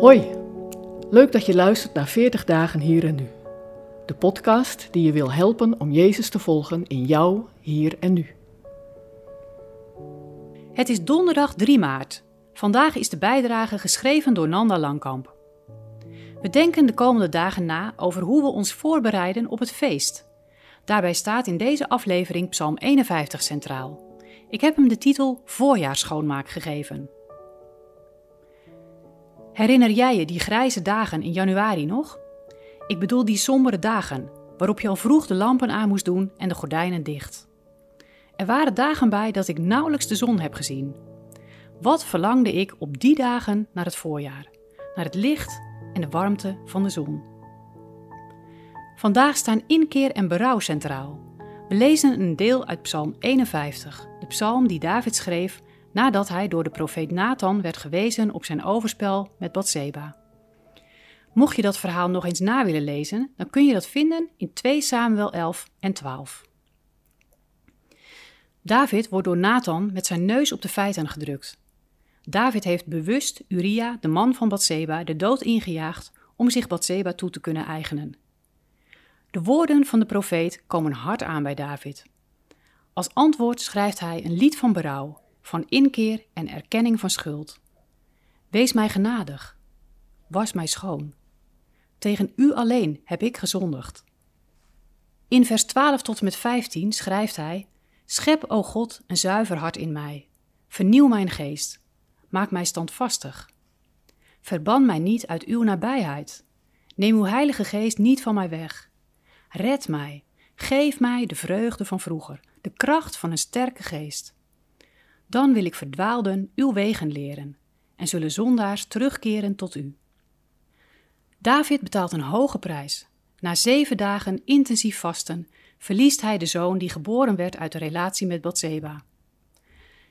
Hoi, leuk dat je luistert naar 40 dagen hier en nu. De podcast die je wil helpen om Jezus te volgen in jou, hier en nu. Het is donderdag 3 maart. Vandaag is de bijdrage geschreven door Nanda Langkamp. We denken de komende dagen na over hoe we ons voorbereiden op het feest. Daarbij staat in deze aflevering Psalm 51 centraal. Ik heb hem de titel Voorjaarsschoonmaak gegeven. Herinner jij je die grijze dagen in januari nog? Ik bedoel die sombere dagen, waarop je al vroeg de lampen aan moest doen en de gordijnen dicht. Er waren dagen bij dat ik nauwelijks de zon heb gezien. Wat verlangde ik op die dagen naar het voorjaar, naar het licht en de warmte van de zon. Vandaag staan inkeer en berouw centraal. We lezen een deel uit Psalm 51, de psalm die David schreef nadat hij door de profeet Nathan werd gewezen op zijn overspel met Bathseba. Mocht je dat verhaal nog eens na willen lezen, dan kun je dat vinden in 2 Samuel 11 en 12. David wordt door Nathan met zijn neus op de feiten gedrukt. David heeft bewust Uria, de man van Bathseba, de dood ingejaagd om zich Bathseba toe te kunnen eigenen. De woorden van de profeet komen hard aan bij David. Als antwoord schrijft hij een lied van berouw, van inkeer en erkenning van schuld. Wees mij genadig, was mij schoon. Tegen u alleen heb ik gezondigd. In vers 12 tot en met 15 schrijft hij: Schep, o God, een zuiver hart in mij. Vernieuw mijn geest. Maak mij standvastig. Verban mij niet uit uw nabijheid. Neem uw Heilige Geest niet van mij weg. Red mij. Geef mij de vreugde van vroeger, de kracht van een sterke geest. Dan wil ik verdwaalden uw wegen leren en zullen zondaars terugkeren tot u. David betaalt een hoge prijs. Na zeven dagen intensief vasten verliest hij de zoon die geboren werd uit de relatie met Bathseba.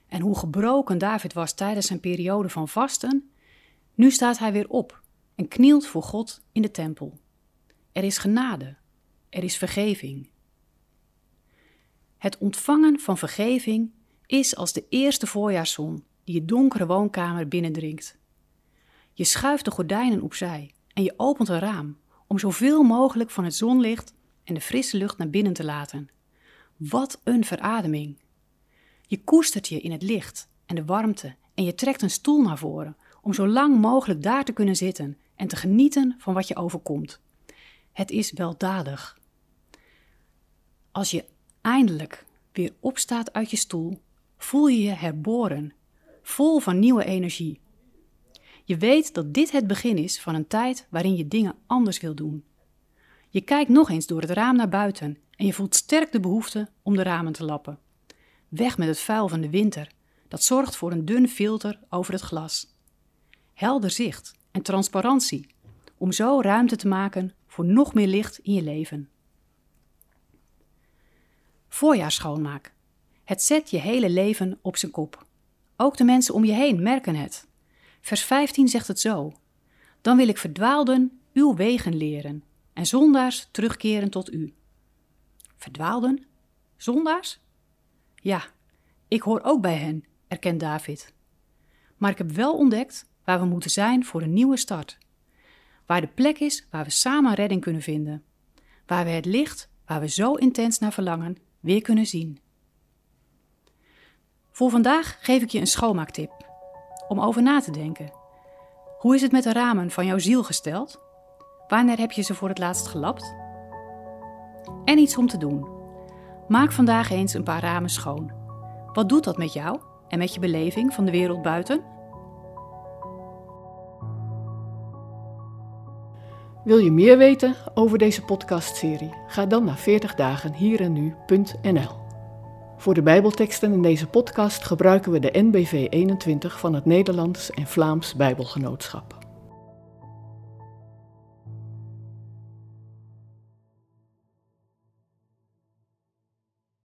En hoe gebroken David was tijdens zijn periode van vasten, nu staat hij weer op en knielt voor God in de tempel. Er is genade, er is vergeving. Het ontvangen van vergeving is als de eerste voorjaarszon die je donkere woonkamer binnendringt. Je schuift de gordijnen opzij en je opent een raam om zoveel mogelijk van het zonlicht en de frisse lucht naar binnen te laten. Wat een verademing! Je koestert je in het licht en de warmte en je trekt een stoel naar voren om zo lang mogelijk daar te kunnen zitten en te genieten van wat je overkomt. Het is weldadig. Als je eindelijk weer opstaat uit je stoel, voel je je herboren, vol van nieuwe energie. Je weet dat dit het begin is van een tijd waarin je dingen anders wil doen. Je kijkt nog eens door het raam naar buiten en je voelt sterk de behoefte om de ramen te lappen. Weg met het vuil van de winter, dat zorgt voor een dun filter over het glas. Helder zicht en transparantie, om zo ruimte te maken voor nog meer licht in je leven. Voorjaarsschoonmaak. Het zet je hele leven op zijn kop. Ook de mensen om je heen merken het. Vers 15 zegt het zo: Dan wil ik verdwaalden uw wegen leren en zondaars terugkeren tot u. Verdwaalden? Zondaars? Ja, ik hoor ook bij hen, erkent David. Maar ik heb wel ontdekt waar we moeten zijn voor een nieuwe start. Waar de plek is waar we samen redding kunnen vinden. Waar we het licht, waar we zo intens naar verlangen, weer kunnen zien. Voor vandaag geef ik je een schoonmaaktip om over na te denken. Hoe is het met de ramen van jouw ziel gesteld? Wanneer heb je ze voor het laatst gelapt? En iets om te doen. Maak vandaag eens een paar ramen schoon. Wat doet dat met jou en met je beleving van de wereld buiten? Wil je meer weten over deze podcastserie? Ga dan naar 40dagenhierennu.nl. Voor de Bijbelteksten in deze podcast gebruiken we de NBV 21 van het Nederlands en Vlaams Bijbelgenootschap.